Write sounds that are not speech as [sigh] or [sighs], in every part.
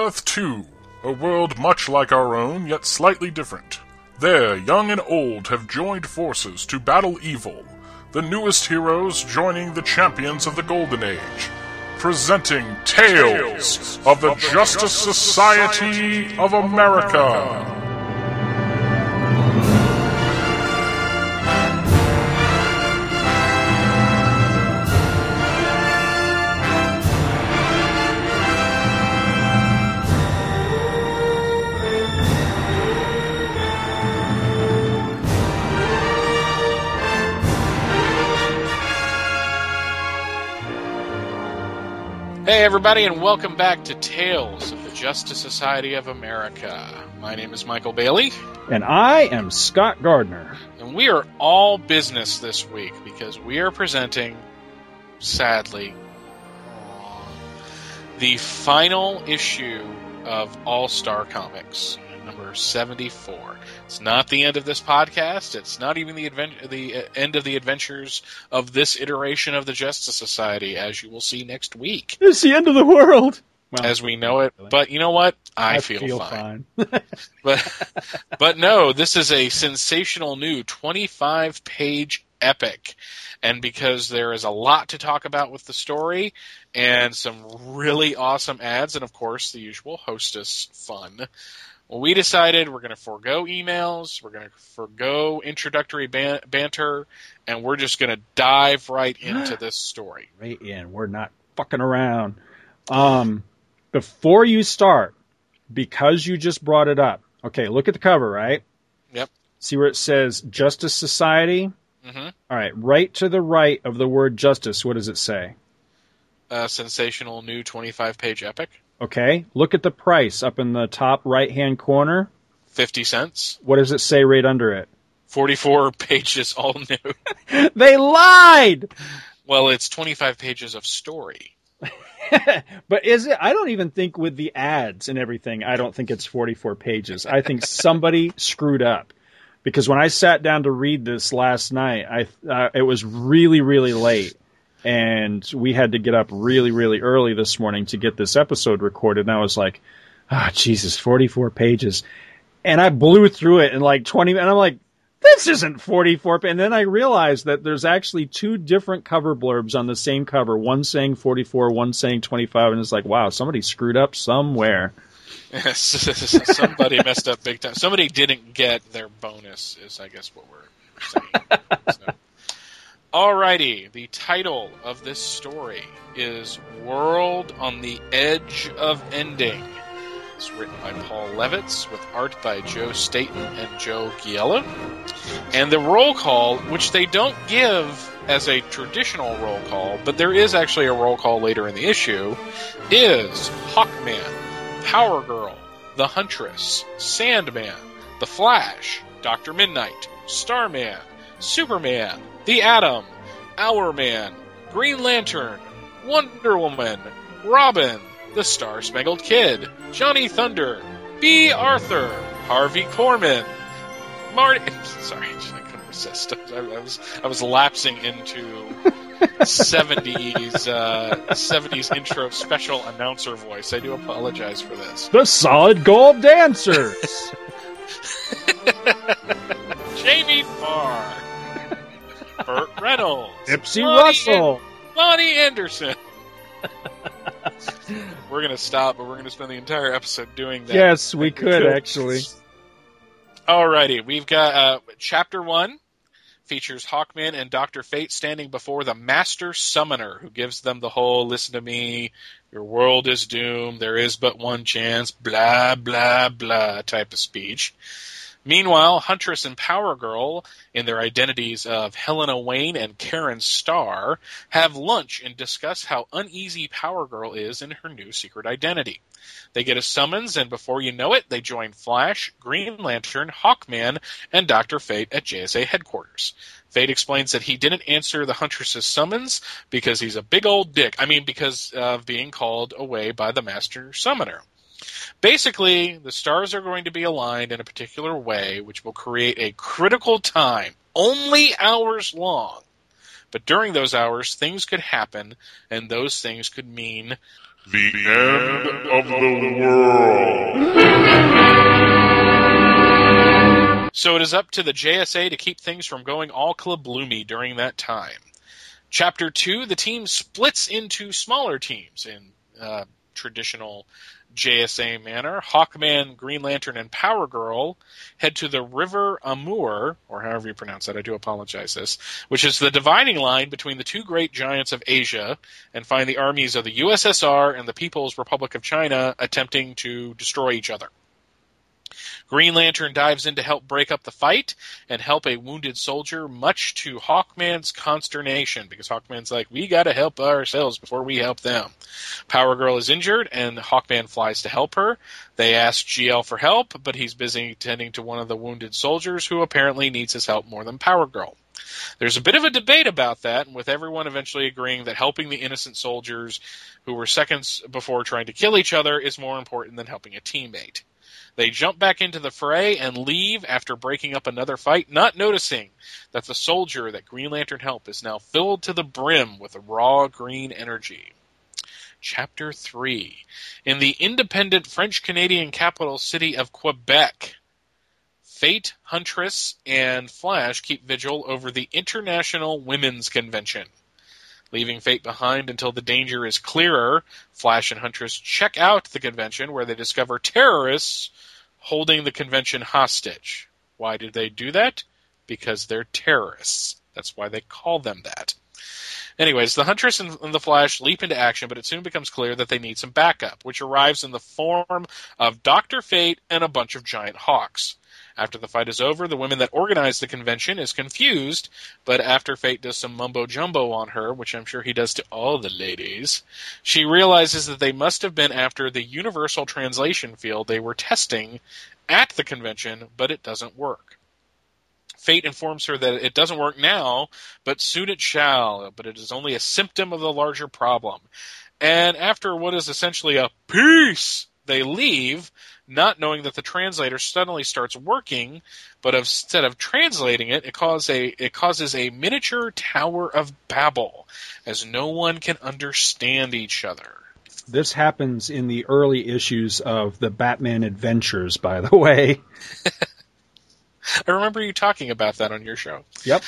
Earth 2, a world much like our own, yet slightly different. There, young and old have joined forces to battle evil, the newest heroes joining the champions of the Golden Age. Presenting Tales of the Justice Society of America. Hey, everybody, and welcome back to Tales of the Justice Society of America. My name is Michael Bailey, And I am Scott Gardner. and we are all business this week because we are presenting, sadly, the final issue of All Star Comics, number 74. It's not the end of this podcast. It's not even the, advent- the uh, end of the adventures of this iteration of the Justice Society, as you will see next week. It's the end of the world. Well, as we know it. But you know what? I, feel, fine. fine. [laughs] [laughs] But but no, this is a sensational new 25 page epic. And because there is a lot to talk about with the story and some really awesome ads and of course the usual hostess fun. Well, we decided we're going to forego emails, we're going to forego introductory ban- banter, and we're just going to dive right [gasps] into this story. right in. We're not fucking around. Um, before you start, because you just brought it up. Okay, look at the cover, right? Yep. See where it says Justice Society? hmm All right, right to the right of the word justice, what does it say? A sensational new 25 page epic. Okay, look at the price up in the top right hand corner. 50 cents. What does it say right under it? 44 [laughs] pages all new. [laughs] They lied! Well, it's 25 pages of story. [laughs] but is it? I don't even think with the ads and everything, I don't think it's 44 pages. I think somebody screwed up because when I sat down to read this last night, I uh, it was really really late, and we had to get up really really early this morning to get this episode recorded. And I was like, ah, Jesus, 44 pages, and I blew through it in like 20 minutes. And I'm like. This isn't 44. pa-" And then I realized that there's actually two different cover blurbs on the same cover. One saying 44, one saying 25. And it's like, wow, somebody screwed up somewhere. [laughs] Somebody messed up big time. Somebody didn't get their bonus, is I guess what we're saying. [laughs] So. Alrighty, the title of this story is World on the Edge of Ending. It's written by Paul Levitz with art by Joe Staton and Joe Giella. And the roll call, which they don't give as a traditional roll call, but there is actually a roll call later in the issue, is Hawkman, Power Girl, The Huntress, Sandman, The Flash, Dr. Midnight, Starman, Superman, The Atom, Hourman, Green Lantern, Wonder Woman, Robin, The Star Spangled Kid, Johnny Thunder, Bea Arthur, Harvey Korman, Marty. [laughs] Sorry, I couldn't resist. [laughs] I, I was I was lapsing into seventies uh, seventies intro special announcer voice. I do apologize for this. The Solid Gold Dancers. [laughs] Jamie Farr, Burt Reynolds, Ipsy Lonnie Russell. Loni Anderson. [laughs] we're gonna stop, but we're gonna spend the entire episode doing that. Yes, we could actually. Alrighty, we've got uh, chapter one features Hawkman and Doctor Fate standing before the Master Summoner, who gives them the whole "Listen to me, your world is doomed, there is but one chance," blah blah blah type of speech. Meanwhile, Huntress and Power Girl, in their identities of Helena Wayne and Karen Starr, have lunch and discuss how uneasy Power Girl is in her new secret identity. They get a summons, and before you know it, they join Flash, Green Lantern, Hawkman, and Dr. Fate at JSA headquarters. Fate explains that he didn't answer the Huntress's summons because he's a big old dick. I mean, because of being called away by the Master Summoner. Basically, the stars are going to be aligned in a particular way, which will create a critical time, only hours long. But during those hours, things could happen, and those things could mean The end of the world. So it is up to the JSA to keep things from going all kabloomy during that time. Chapter 2, the team splits into smaller teams in uh, traditional JSA manner. Hawkman, Green Lantern, and Power Girl head to the River Amur, or however you pronounce that, I do apologize this, which is the dividing line between the two great giants of Asia, and find the armies of the USSR and the People's Republic of China attempting to destroy each other. Green Lantern dives in to help break up the fight and help a wounded soldier, much to Hawkman's consternation, because Hawkman's like, we gotta help ourselves before we help them. Power Girl is injured, and Hawkman flies to help her. They ask GL for help, but he's busy tending to one of the wounded soldiers who apparently needs his help more than Power Girl. There's a bit of a debate about that, with everyone eventually agreeing that helping the innocent soldiers who were seconds before trying to kill each other is more important than helping a teammate. They jump back into the fray and leave after breaking up another fight, not noticing that the soldier that Green Lantern helped is now filled to the brim with raw green energy. Chapter 3. In the independent French Canadian capital city of Quebec, Fate, Huntress, and Flash keep vigil over the International Women's Convention. Leaving Fate behind until the danger is clearer, Flash and Huntress check out the convention where they discover terrorists holding the convention hostage. Why did they do that? Because they're terrorists. That's why they call them that. Anyways, the Huntress and the Flash leap into action, but it soon becomes clear that they need some backup, which arrives in the form of Dr. Fate and a bunch of giant hawks. After the fight is over, the women that organized the convention is confused, but after Fate does some mumbo jumbo on her, which I'm sure he does to all the ladies, she realizes that they must have been after the universal translation field they were testing at the convention, but it doesn't work. Fate informs her that it doesn't work now, but soon it shall, but it is only a symptom of the larger problem. And after what is essentially a peace, they leave, not knowing that the translator suddenly starts working, but instead of translating it, it causes a it causes a miniature Tower of Babel, as no one can understand each other. This happens in the early issues of the Batman Adventures, by the way. [laughs] [laughs] I remember you talking about that on your show. Yep.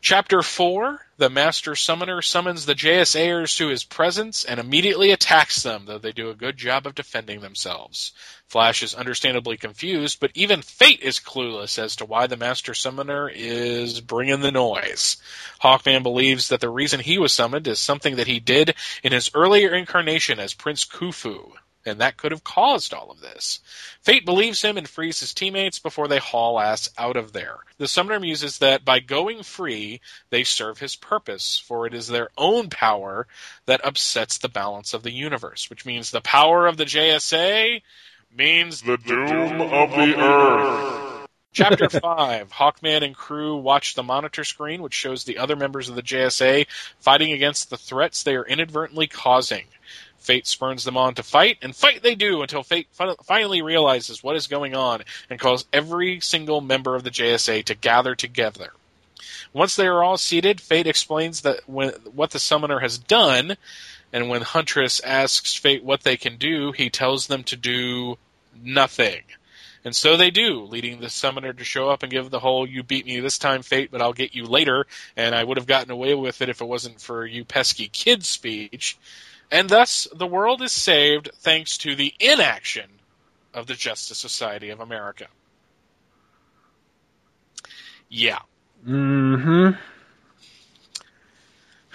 Chapter 4 The Master Summoner summons the JSAers to his presence and immediately attacks them, though they do a good job of defending themselves. Flash is understandably confused, but even Fate is clueless as to why the Master Summoner is bringing the noise. Hawkman believes that the reason he was summoned is something that he did in his earlier incarnation as Prince Khufu, and that could have caused all of this. Fate believes him and frees his teammates before they haul ass out of there. The summoner muses that by going free, they serve his purpose, for it is their own power that upsets the balance of the universe, which means the power of the JSA means The doom of the earth. Chapter [laughs] 5 Hawkman and crew watch the monitor screen, which shows the other members of the JSA fighting against the threats they are inadvertently causing. Fate spurns them on to fight, and fight they do until Fate fin- finally realizes what is going on and calls every single member of the JSA to gather together. Once they are all seated, Fate explains that when, what the summoner has done, and when Huntress asks Fate what they can do, he tells them to do nothing. And so they do, leading the summoner to show up and give the whole "you beat me this time, Fate, but I'll get you later," and I would have gotten away with it if it wasn't for you pesky kids speech. And thus, the world is saved thanks to the inaction of the Justice Society of America. Yeah. Mm-hmm.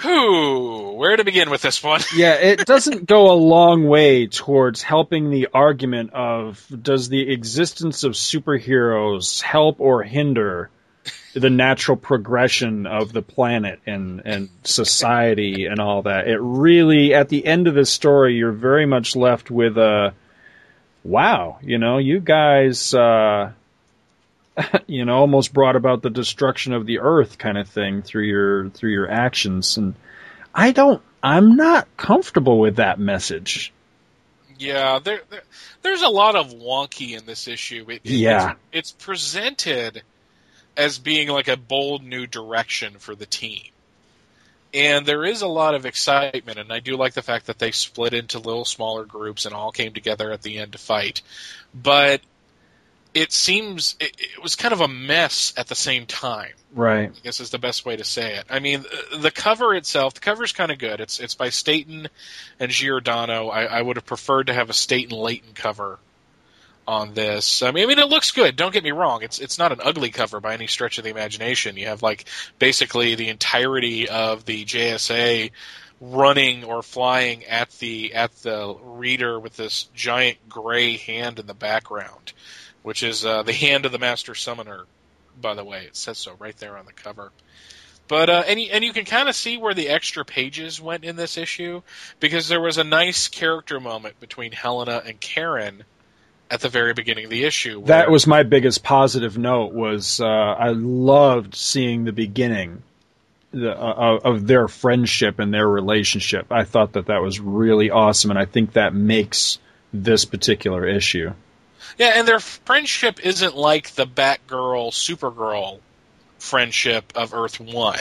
Whew, where to begin with this one? Yeah, [laughs] it doesn't go a long way towards helping the argument of does the existence of superheroes help or hinder the natural progression of the planet and, and society and all that. It really, at the end of the story, you're very much left with a, wow, you know, you guys, uh, [laughs] you know, almost brought about the destruction of the earth kind of thing through your, through your actions. And I don't, I'm not comfortable with that message. Yeah, there, there there's a lot of wonky in this issue. It, it- Yeah. it's, it's presented as being like a bold new direction for the team. and there is a lot of excitement, and I do like the fact that they split into little smaller groups and all came together at the end to fight. But it seems it, it was kind of a mess at the same time. Right. I guess is the best way to say it. I mean, the cover itself, the cover's kind of good. It's it's by Staton and Giordano. I, I would have preferred to have a Staton Layton cover on this. I mean, I mean, it looks good. Don't get me wrong. It's it's not an ugly cover by any stretch of the imagination. You have like basically the entirety of the JSA running or flying at the at the reader with this giant gray hand in the background, which is uh, the hand of the Master Summoner. By the way, it says so right there on the cover. But uh, and and you can kind of see where the extra pages went in this issue because there was a nice character moment between Helena and Karen at the very beginning of the issue. That was my biggest positive note. Was uh, I loved seeing the beginning the, uh, of their friendship and their relationship. I thought that that was really awesome, and I think that makes this particular issue. Yeah, and their friendship isn't like the Batgirl Supergirl friendship of Earth One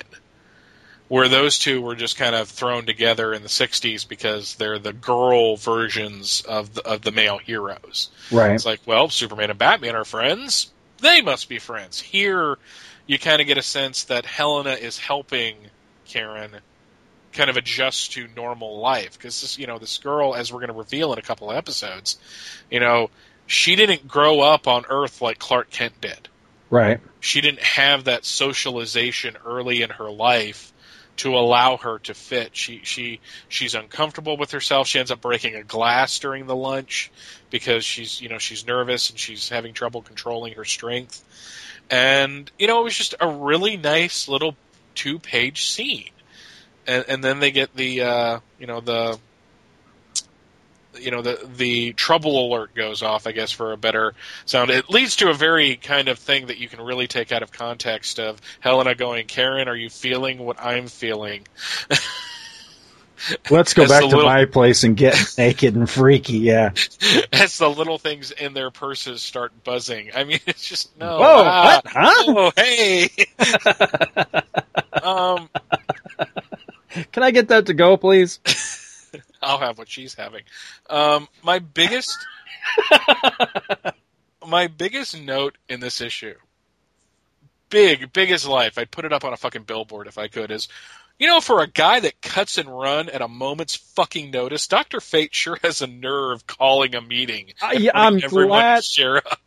where those two were just kind of thrown together in the 60s because they're the girl versions of the, of the male heroes. Right. It's like, well, Superman and Batman are friends. They must be friends. Here, you kind of get a sense that Helena is helping Karen kind of adjust to normal life because this, you know, this girl, as we're going to reveal in a couple of episodes, you know, she didn't grow up on Earth like Clark Kent did. Right. She didn't have that socialization early in her life to allow her to fit. She she she's uncomfortable with herself. She ends up breaking a glass during the lunch because she's you know she's nervous and she's having trouble controlling her strength. And you know it was just a really nice little two page scene. And, and then they get the uh, you know the you know the the trouble alert goes off i guess for a better sound. It leads to a very kind of thing that you can really take out of context of helena going karen are you feeling what i'm feeling? [laughs] Let's go back to little, my place and get [laughs] naked and freaky yeah. [laughs] As the little things in their purses start buzzing. I mean it's just no whoa ah, what huh? Oh hey. Um can i get that to go please I'll have what she's having. Um, my biggest, [laughs] my biggest note in this issue, big, big as life. I'd put it up on a fucking billboard if I could. Is you know, for a guy that cuts and run at a moment's fucking notice, Doctor Fate sure has a nerve calling a meeting. Yeah, I'm glad.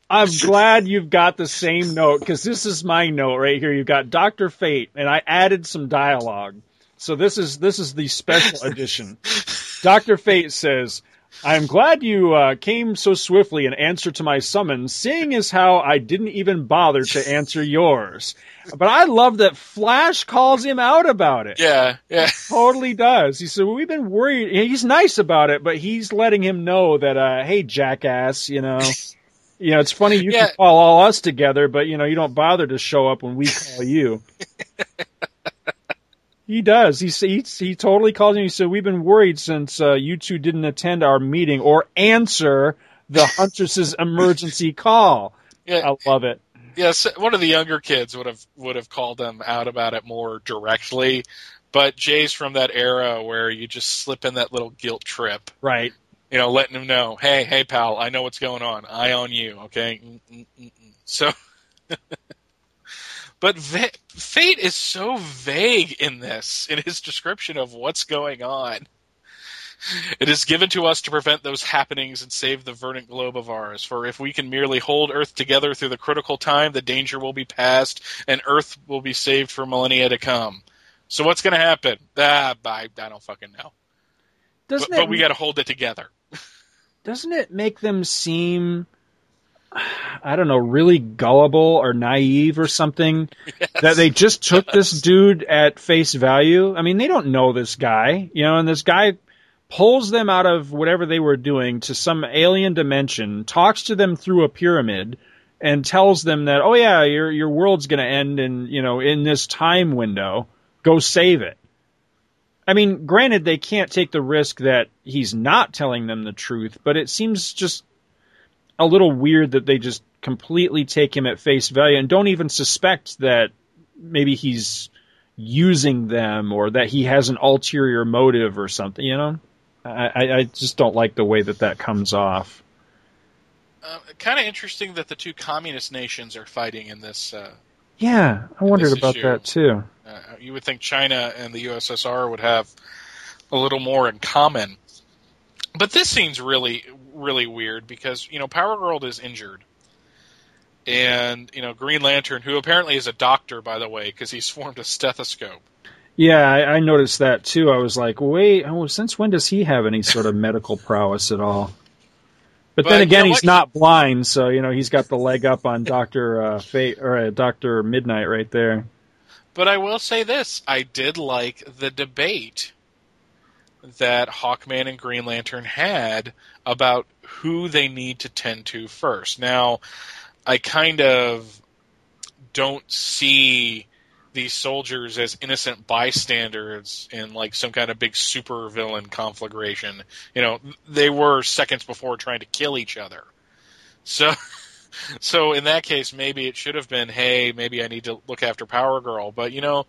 I'm [laughs] glad you've got the same note because this is my note right here. You've got Doctor Fate, and I added some dialogue. So this is this is the special [laughs] edition. Dr. Fate says, I'm glad you uh, came so swiftly in answer to my summons, seeing as how I didn't even bother to answer yours. But I love that Flash calls him out about it. Yeah, yeah. Totally does. He said, well, we've been worried. He's nice about it, but he's letting him know that, uh, hey, jackass, you know. [laughs] You know, it's funny you yeah. can call all us together, but you know, you don't bother to show up when we call you. [laughs] He does. He he, he totally calls me. He said, "We've been worried since uh, you two didn't attend our meeting or answer the [laughs] Huntress's emergency call." Yeah, I love it. Yes, one of the younger kids would have would have called them out about it more directly, but Jay's from that era where you just slip in that little guilt trip, right? You know, letting him know, "Hey, hey, pal, I know what's going on. Eye on you." Okay, Mm-mm-mm. so. [laughs] But va- Fate is so vague in this, in his description of what's going on. It is given to us to prevent those happenings and save the verdant globe of ours. For if we can merely hold Earth together through the critical time, the danger will be past, and Earth will be saved for millennia to come. So what's going to happen? Ah, I, I don't fucking know. Doesn't but, it, but we got to hold it together. [laughs] Doesn't it make them seem I don't know, really gullible or naive or something. Yes. [laughs] That they just took yes. this dude at face value. I mean, they don't know this guy, you know, and this guy pulls them out of whatever they were doing to some alien dimension, talks to them through a pyramid, and tells them that, oh yeah, your your world's gonna end in you know in this time window. Go save it. I mean, granted, they can't take the risk that he's not telling them the truth, but it seems just a little weird that they just completely take him at face value and don't even suspect that maybe he's using them or that he has an ulterior motive or something. You know, I, I, just don't like the way that that comes off. Uh, kind of interesting that the two communist nations are fighting in this. Uh, yeah, I wondered about issue. that too. Uh, you would think China and the USSR would have a little more in common. But this seems really, really weird because, you know, Power Girl is injured. And, you know, Green Lantern, who apparently is a doctor, by the way, because he's [laughs] formed a stethoscope. Yeah, I, I noticed that too. I was like, wait, oh, since when does he have any sort of medical prowess at all? But, But then again, you know he's not blind, so you know he's got the leg up on Doctor uh, Fate or uh, Doctor Midnight right there. But I will say this I did like the debate that Hawkman and Green Lantern had about who they need to tend to first. Now, I kind of don't see these soldiers as innocent bystanders in like some kind of big super villain conflagration. You know, they were seconds before trying to kill each other. So [laughs] so in that case maybe it should have been hey, maybe I need to look after Power Girl, but you know,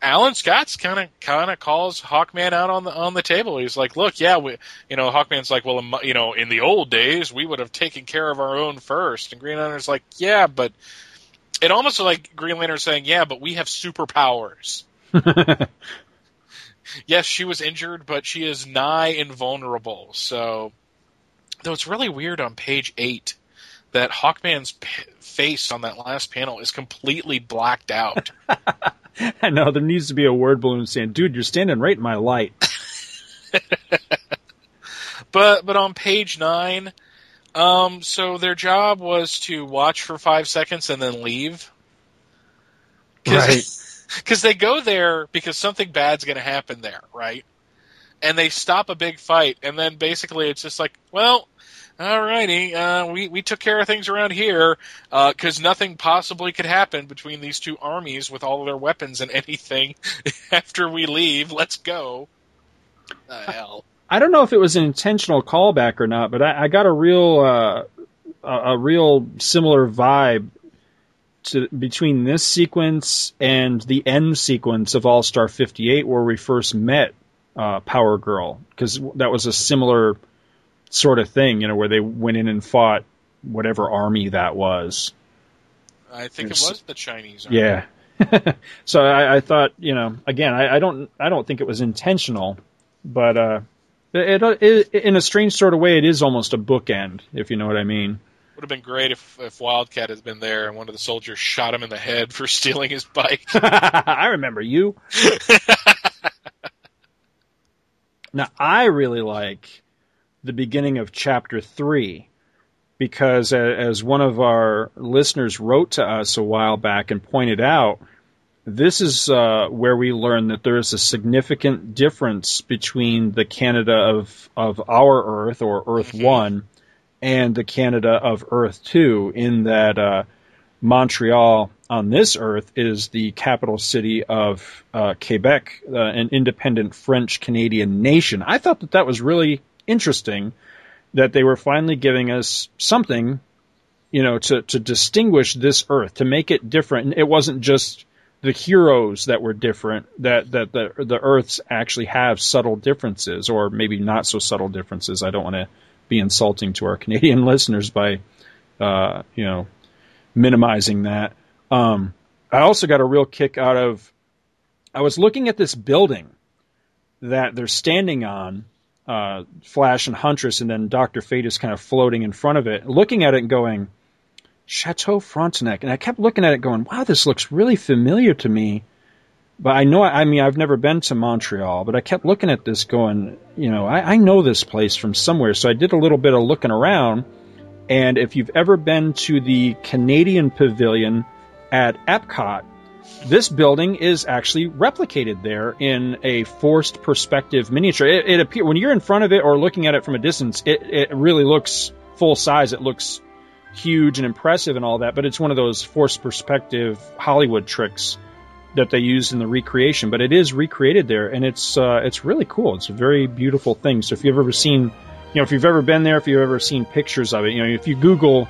Alan Scott's kind of kind of calls Hawkman out on the on the table. He's like, "Look, yeah, we, you know, Hawkman's like, well, you know, in the old days, we would have taken care of our own first. And Green Lantern's like, "Yeah, but it almost like Green Lantern saying, "Yeah, but we have superpowers." [laughs] Yes, she was injured, but she is nigh invulnerable. So, though it's really weird on page eight that Hawkman's p- face on that last panel is completely blacked out. [laughs] [laughs] I know there needs to be a word balloon saying, "Dude, you're standing right in my light." [laughs] But but on page nine, um, so their job was to watch for five seconds and then leave. Because [laughs] they go there because something bad's going to happen there, right? And they stop a big fight, and then basically it's just like, well, alrighty, uh, we we took care of things around here because nothing possibly could happen between these two armies with all of their weapons and [laughs] anything after we leave. Let's go. The hell. I don't know if it was an intentional callback or not, but I, I got a real uh, a, a real similar vibe to between this sequence and the end sequence of All Star 58, where we first met uh, Power Girl, because that was a similar sort of thing, you know, where they went in and fought whatever army that was. I think it was the Chinese army. Yeah. [laughs] so I, I thought, you know, again, I, I don't, I don't think it was intentional, but uh, it, it, in a strange sort of way, it is almost a bookend, if you know what I mean. Would have been great if, if Wildcat had been there and one of the soldiers shot him in the head for [laughs] stealing his bike. [laughs] I remember you. now, I really like the beginning of chapter three because, as one of our listeners wrote to us a while back and pointed out, this is uh, where we learn that there is a significant difference between the Canada of of our Earth or Earth One and the Canada of Earth Two, in that uh, Montreal on this Earth is the capital city of uh, Quebec, uh, an independent French Canadian nation. I thought that that was really interesting that they were finally giving us something, you know, to to distinguish this Earth, to make it different. It wasn't just the heroes that were different that that the the earths actually have subtle differences or maybe not so subtle differences i don't want to be insulting to our [laughs] canadian listeners by uh you know minimizing that um i also got a real kick out of i was looking at this building that they're standing on uh flash and huntress and then dr fate is kind of floating in front of it looking at it and going Chateau Frontenac, and I kept looking at it, going, "Wow, this looks really familiar to me." But I know, I mean, I've never been to Montreal, but I kept looking at this, going, you know, I, I know this place from somewhere. So I did a little bit of looking around, and if you've ever been to the Canadian Pavilion at Epcot, this building is actually replicated there in a forced perspective miniature. It, it appear when you're in front of it or looking at it from a distance, it, it really looks full size. It looks huge and impressive and all that, but it's one of those forced perspective Hollywood tricks that they use in the recreation. But it is recreated there, and it's uh, it's really cool. It's a very beautiful thing. So if you've ever seen, you know, if you've ever been there, if you've ever seen pictures of it, you know, if you Google,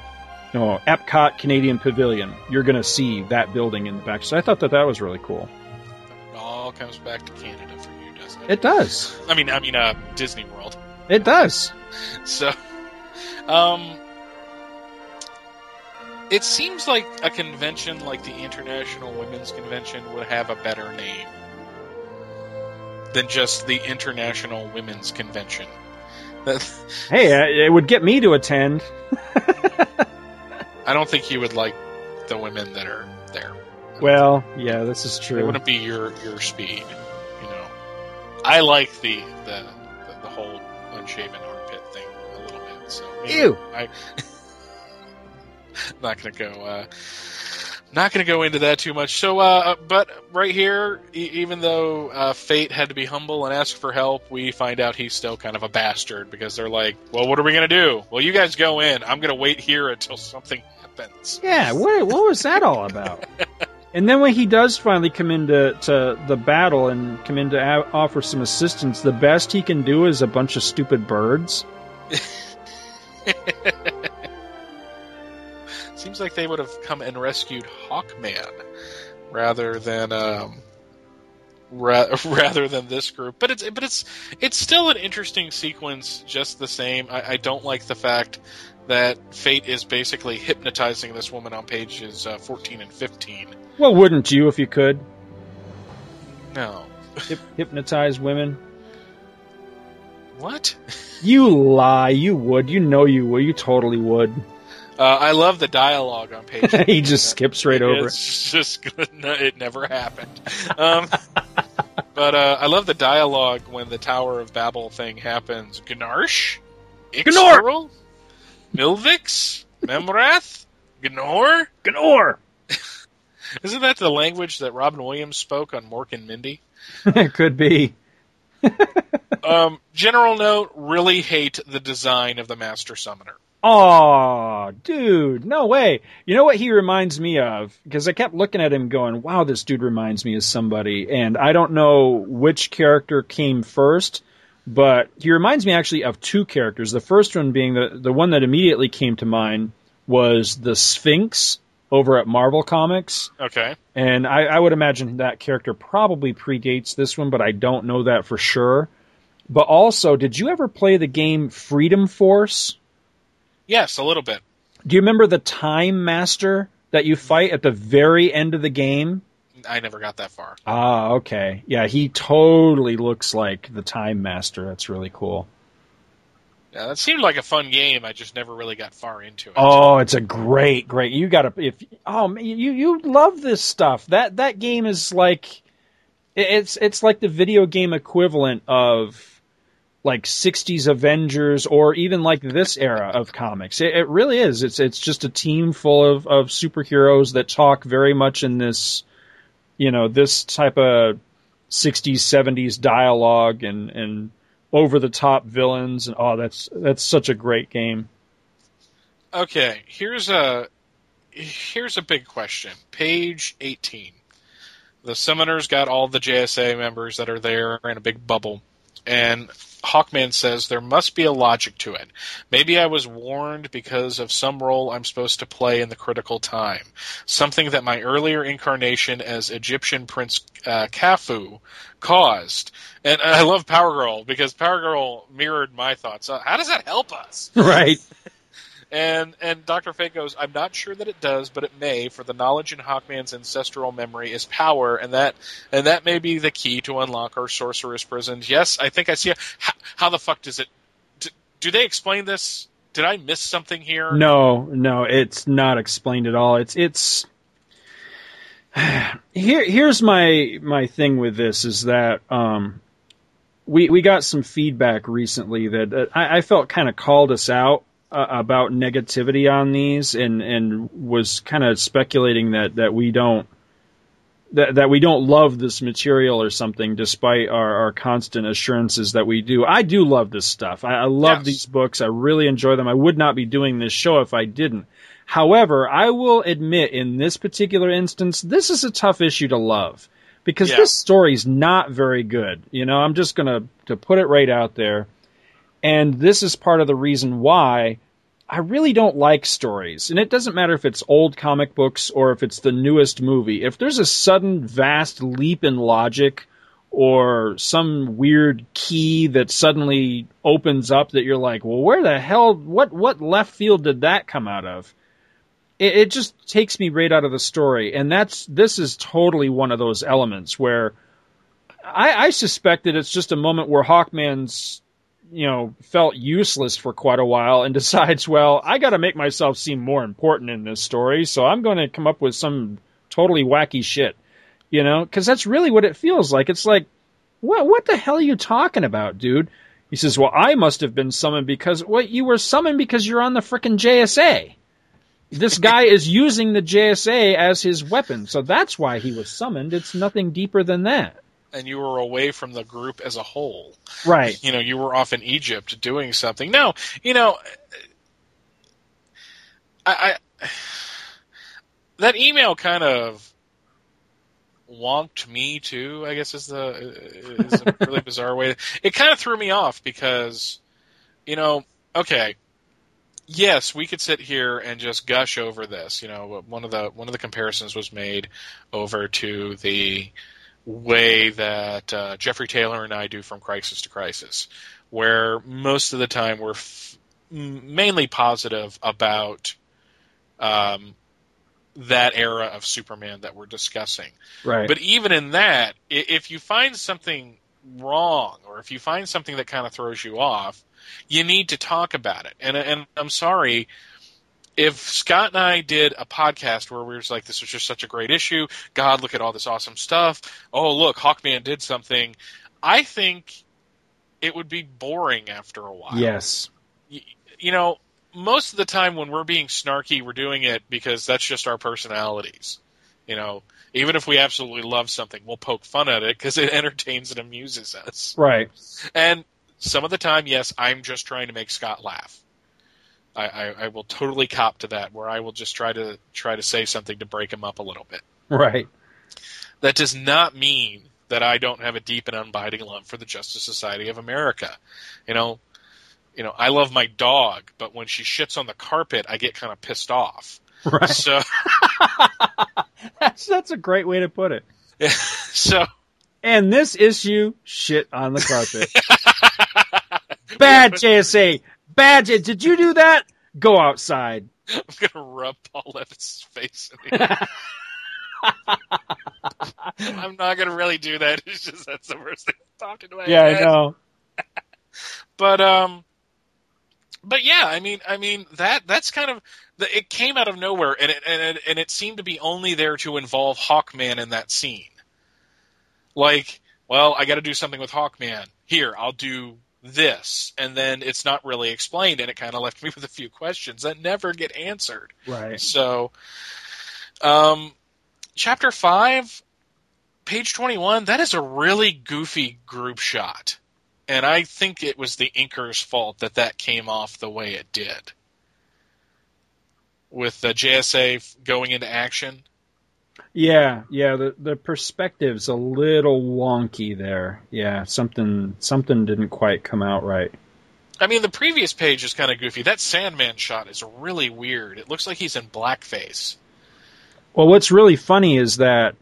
know, Epcot Canadian Pavilion, you're going to see that building in the back. So I thought that that was really cool. It all comes back to Canada for you, doesn't it? It does. I mean, I mean, uh, Disney World. It does. [laughs] So, um, it seems like a convention like the International Women's Convention would have a better name than just the International Women's Convention. [laughs] hey, uh, it would get me to attend. [laughs] I don't think you would like the women that are there. Well, yeah, this is true. It wouldn't be your your speed, you know. I like the the the, the whole unshaven armpit thing a little bit. So maybe Ew. I, [laughs] am not gonna go. Uh, not gonna go into that too much. So, uh, but right here, e- even though uh, Fate had to be humble and ask for help, we find out he's still kind of a bastard because they're like, "Well, what are we gonna do? Well, you guys go in. I'm gonna wait here until [laughs] something happens." Yeah, what what was that all about? [laughs] and then when he does finally come into to the battle and come in to a- offer some assistance, the best he can do is a bunch of stupid birds. [laughs] Seems like they would have come and rescued Hawkman rather than um, ra- [laughs] rather than this group. But it's but it's it's still an interesting sequence, just the same. I, I don't like the fact that Fate is basically hypnotizing this woman on pages uh, 14 and 15. Well, wouldn't you if you could No, Hyp- hypnotize women? what? [laughs] You lie. You would. You know you would. You totally would. Uh, I love the dialogue on page. [laughs] he just skips right over it. It's just no, it never happened. Um, but uh, I love the dialogue when the Tower of Babel thing happens. Gnarsh, Gnor! Milvix, Memrath, Gnor. Gnor. [laughs] Isn't that the language that Robin Williams spoke on Mork and Mindy? [laughs] it could be. Um, general note: really hate the design of the Master Summoner. Oh, dude, no way. You know what he reminds me of? Because I kept looking at him going, wow, this dude reminds me of somebody. And I don't know which character came first, but he reminds me actually of two characters. The first one being the, the one that immediately came to mind was the Sphinx over at Marvel Comics. Okay. And I, I would imagine that character probably predates this one, but I don't know that for sure. But also, did you ever play the game Freedom Force? Yes, a little bit. Do you remember the Time Master that you fight at the very end of the game? I never got that far. Ah, okay. Yeah, he totally looks like the Time Master. That's really cool. Yeah, that seemed like a fun game. I just never really got far into it. Oh, it's a great, great. You got to if oh you you love this stuff. That that game is like it's it's like the video game equivalent of like 60s Avengers or even like this era of comics. It, it really is. It's it's just a team full of of superheroes that talk very much in this you know, this type of 60s 70s dialogue and and over the top villains and oh that's that's such a great game. Okay, here's a here's a big question. Page 18. The summoners got all the JSA members that are there in a big bubble. And Hawkman says there must be a logic to it. Maybe I was warned because of some role I'm supposed to play in the critical time. Something that my earlier incarnation as Egyptian Prince uh, Khafu caused. And I love Power Girl because Power Girl mirrored my thoughts. Uh, how does that help us? [laughs] [laughs] Right. And and Dr. Fate goes, I'm not sure that it does, but it may, for the knowledge in Hawkman's ancestral memory is power, and that and that may be the key to unlock our sorceress prisons. Yes, I think I see. How, how the fuck does it? Do, do they explain this? Did I miss something here? No, no, it's not explained at all. It's it's [sighs] here. Here's my my thing with this is that um, we we got some feedback recently that, that I, I felt kind of called us out uh, about negativity on these, and and was kind of speculating that that we don't. That, that we don't love this material or something, despite our, our constant assurances that we do. I do love this stuff. I, I love Yes. these books. I really enjoy them. I would not be doing this show if I didn't. However, I will admit in this particular instance, this is a tough issue to love because Yeah. this story's not very good. You know, I'm just gonna to put it right out there. And this is part of the reason why I really don't like stories. And it doesn't matter if it's old comic books or if it's the newest movie. If there's a sudden vast leap in logic or some weird key that suddenly opens up that you're like, well, where the hell, what, what left field did that come out of? It, it just takes me right out of the story. And that's, this is totally one of those elements where I, I suspect that it's just a moment where Hawkman's, you know, felt useless for quite a while and [laughs] decides, well, I got to make myself seem more important in this story, so I'm going to come up with some totally wacky shit you know, because that's really what it feels like. It's like, what what the hell are you talking about, dude? He says, well, I must have been summoned because what well, you were summoned because you're on the frickin' JSA. This guy is using the JSA as his weapon, so that's why he was summoned. It's nothing deeper than that. And you were away from the group as a whole, right? You know, you were off in Egypt doing something. No, you know, I, I that email kind of wonked me too. I guess is the is a [laughs] really bizarre way. It kind of threw me off because, you know, okay, yes, we could sit here and just gush over this. You know, one of the one of the comparisons was made over to the way that uh, Jeffrey Taylor and I do from Crisis to Crisis, where most of the time we're f- mainly positive about um, that era of Superman that we're discussing. Right. But even in that, if you find something wrong or if you find something that kind of throws you off, you need to talk about it. And and I'm sorry if Scott and I did a podcast where we were like, this was just such a great issue. God, look at all this awesome stuff. Oh, look, Hawkman did something. I think it would be boring after a while. Yes. You, you know, most of the time when we're being snarky, we're doing it because that's just our personalities. You know, even if we absolutely love something, we'll poke fun at it because it [laughs] entertains and amuses us. Right. And some of the time, yes, I'm just trying to make Scott laugh. I, I, I will totally cop to that, where I will just try to try to say something to break him up a little bit. Right. That does not mean that I don't have a deep and unbiding love for the Justice Society of America. You know, you know, I love my dog, but when she shits on the carpet, I get kind of pissed off. Right. So [laughs] [laughs] that's that's a great way to put it. Yeah. [laughs] So and this issue, shit on the carpet. Bad JSA. Bad. J- Did you do that? Go outside. I'm gonna rub Paul Levitz's face. [laughs] I'm not gonna really do that. It's just that's the first thing that popped into my yeah, head. I know. [laughs] but um, but yeah, I mean, I mean that that's kind of the, it came out of nowhere, and it, and it, and it seemed to be only there to involve Hawkman in that scene. Like, well, I got to do something with Hawkman. Here, I'll do this, and then it's not really explained, and it kind of left me [laughs] with a few questions that never get answered. Right. So, um, chapter five, page twenty-one. That is a really goofy group shot and I think it was the inker's fault that that came off the way it did. With the JSA going into action. Yeah, yeah, the the perspective's a little wonky there. Yeah, something something didn't quite come out right. I mean, the previous page is kind of goofy. That Sandman shot is really weird. It looks like he's in blackface. Well, what's really funny is that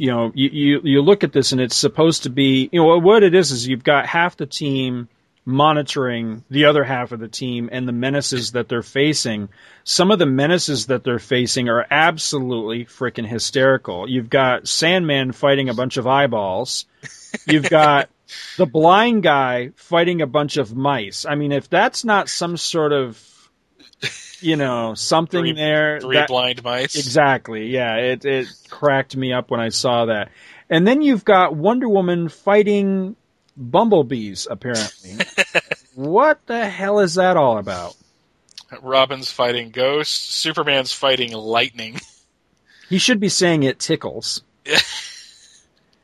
you know, you, you, you look at this and it's supposed to be, you know, what it is is you've got half the team monitoring the other half of the team and the menaces that they're facing. Some of the menaces that they're facing are absolutely freaking hysterical. You've got Sandman fighting a bunch of eyeballs. You've got [laughs] the blind guy fighting a bunch of mice. I mean, if that's not some sort of you know, something three, there. Three that, blind mice. Exactly. Yeah, it it cracked me up when I saw that. And then you've got Wonder Woman fighting bumblebees. Apparently, [laughs] what the hell is that all about? Robin's fighting ghosts. Superman's fighting lightning. [laughs] He should be saying it tickles. [laughs]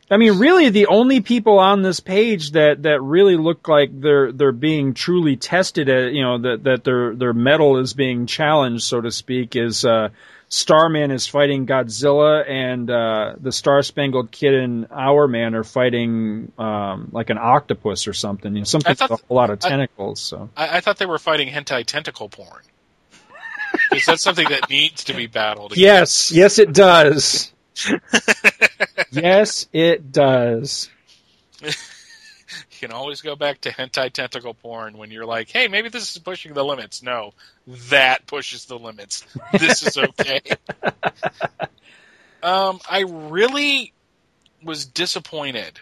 I mean, really, the only people on this page that, that really look like they're they're being truly tested, at, you know, that that their their metal is being challenged, so to speak, is uh, Starman is fighting Godzilla, and uh, the Star Spangled Kid and Hourman are fighting um, like an octopus or something, you know, something with a whole lot of tentacles. so I, I thought they were fighting hentai tentacle porn. Is that something that needs to be battled. Against. Yes, yes, it does. [laughs] yes, it does. [laughs] can always go back to hentai tentacle porn when you're like, hey, maybe this is pushing the limits. No, that pushes the limits. This is okay. [laughs] um, I really was disappointed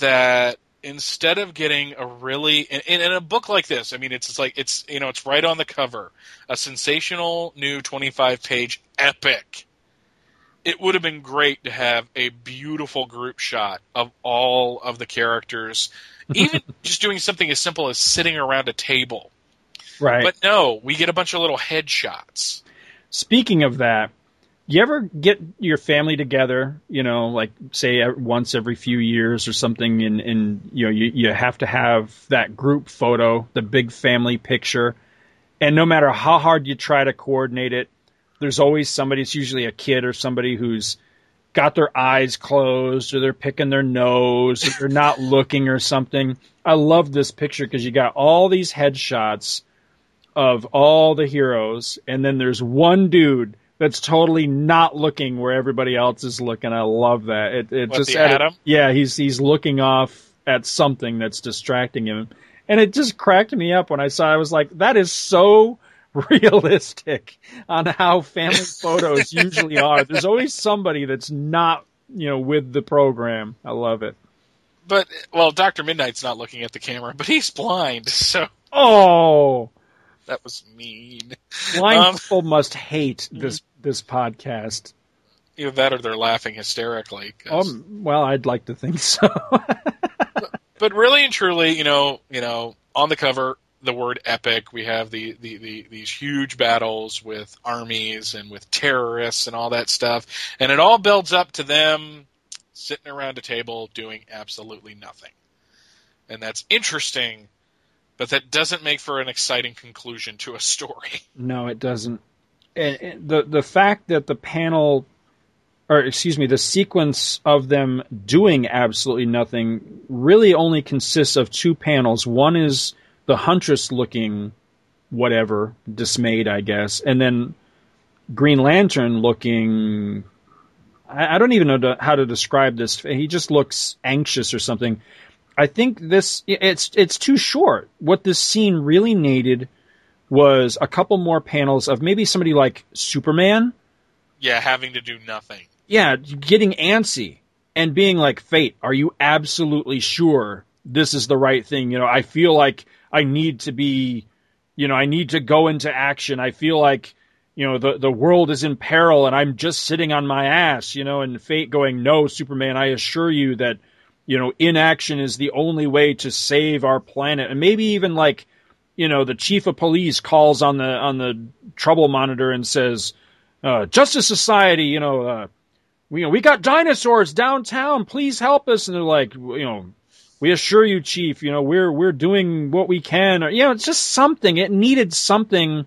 that instead of getting a really in, in, a book like this, I mean, it's, it's like it's you know it's right on the cover, a sensational new 25 page epic. It would have been great to have a beautiful group shot of all of the characters, [laughs] even just doing something as simple as sitting around a table. Right. But no, we get a bunch of little headshots. Speaking of that, you ever get your family together, you know, like say once every few years or something, and, and you know, you, you have to have that group photo, the big family picture, and no matter how hard you try to coordinate it, there's always somebody, it's usually a kid or somebody who's got their eyes closed or they're picking their nose or they're not [laughs] looking or something. I love this picture because you got all these headshots of all the heroes, and then there's one dude that's totally not looking where everybody else is looking. I love that. It, it what, just the Atom? yeah, he's he's looking off at something that's distracting him, and it just cracked me up when I saw. I was like, that is so [laughs] realistic on how family photos [laughs] usually are. There's always somebody that's not you know with the program. I love it. But well, Doctor Midnight's not looking at the camera, but he's blind, [laughs] so oh. That was mean. Blind um, people must hate this this podcast. Either that or they're laughing hysterically. Um, well, I'd like to think so. but, but really and truly, you know, you know, on the cover, the word epic. We have the, the, the, these huge battles with armies and with terrorists and all that stuff, and it all builds up to them sitting around a table doing absolutely nothing, and that's interesting but that doesn't make for an exciting conclusion to a story. [laughs] No, it doesn't. And the the fact that the panel, or excuse me, the sequence of them doing absolutely nothing really only consists of two panels. One is the huntress looking whatever, dismayed, I guess, and then Green Lantern looking. I, I don't even know to, how to describe this. He just looks anxious or something. I think this it's it's too short. What this scene really needed was a couple more panels of maybe somebody like Superman. Yeah, having to do nothing. Yeah, getting antsy and being like, "Fate, are you absolutely sure this is the right thing?" You know, I feel like I need to be, you know, I need to go into action. I feel like, you know, the the world is in peril and I'm just sitting on my ass, you know, and Fate going, "No, Superman, I assure you that you know, inaction is the only way to save our planet. And maybe even like, you know, the chief of police calls on the on the trouble monitor and says, uh, "Justice Society, you know, uh, we we got dinosaurs downtown. Please help us." And they're like, you know, we assure you, chief, you know, we're we're doing what we can. Or, you know, it's just something. It needed something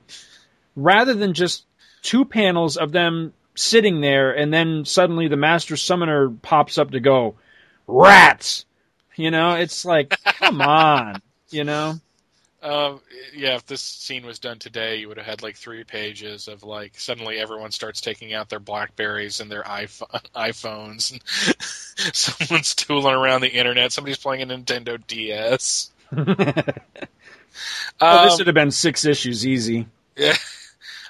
rather than just two panels of them sitting there and then suddenly the master summoner pops up to go rats. You know, it's like, [laughs] come on, you know. Um, yeah, if this scene was done today, you would have had like three pages of like suddenly everyone starts taking out their Blackberries and their iPhone, [laughs] iPhones, and [laughs] someone's tooling around the internet. Somebody's playing a Nintendo DS. oh, [laughs] um, this would have been six issues easy. Yeah.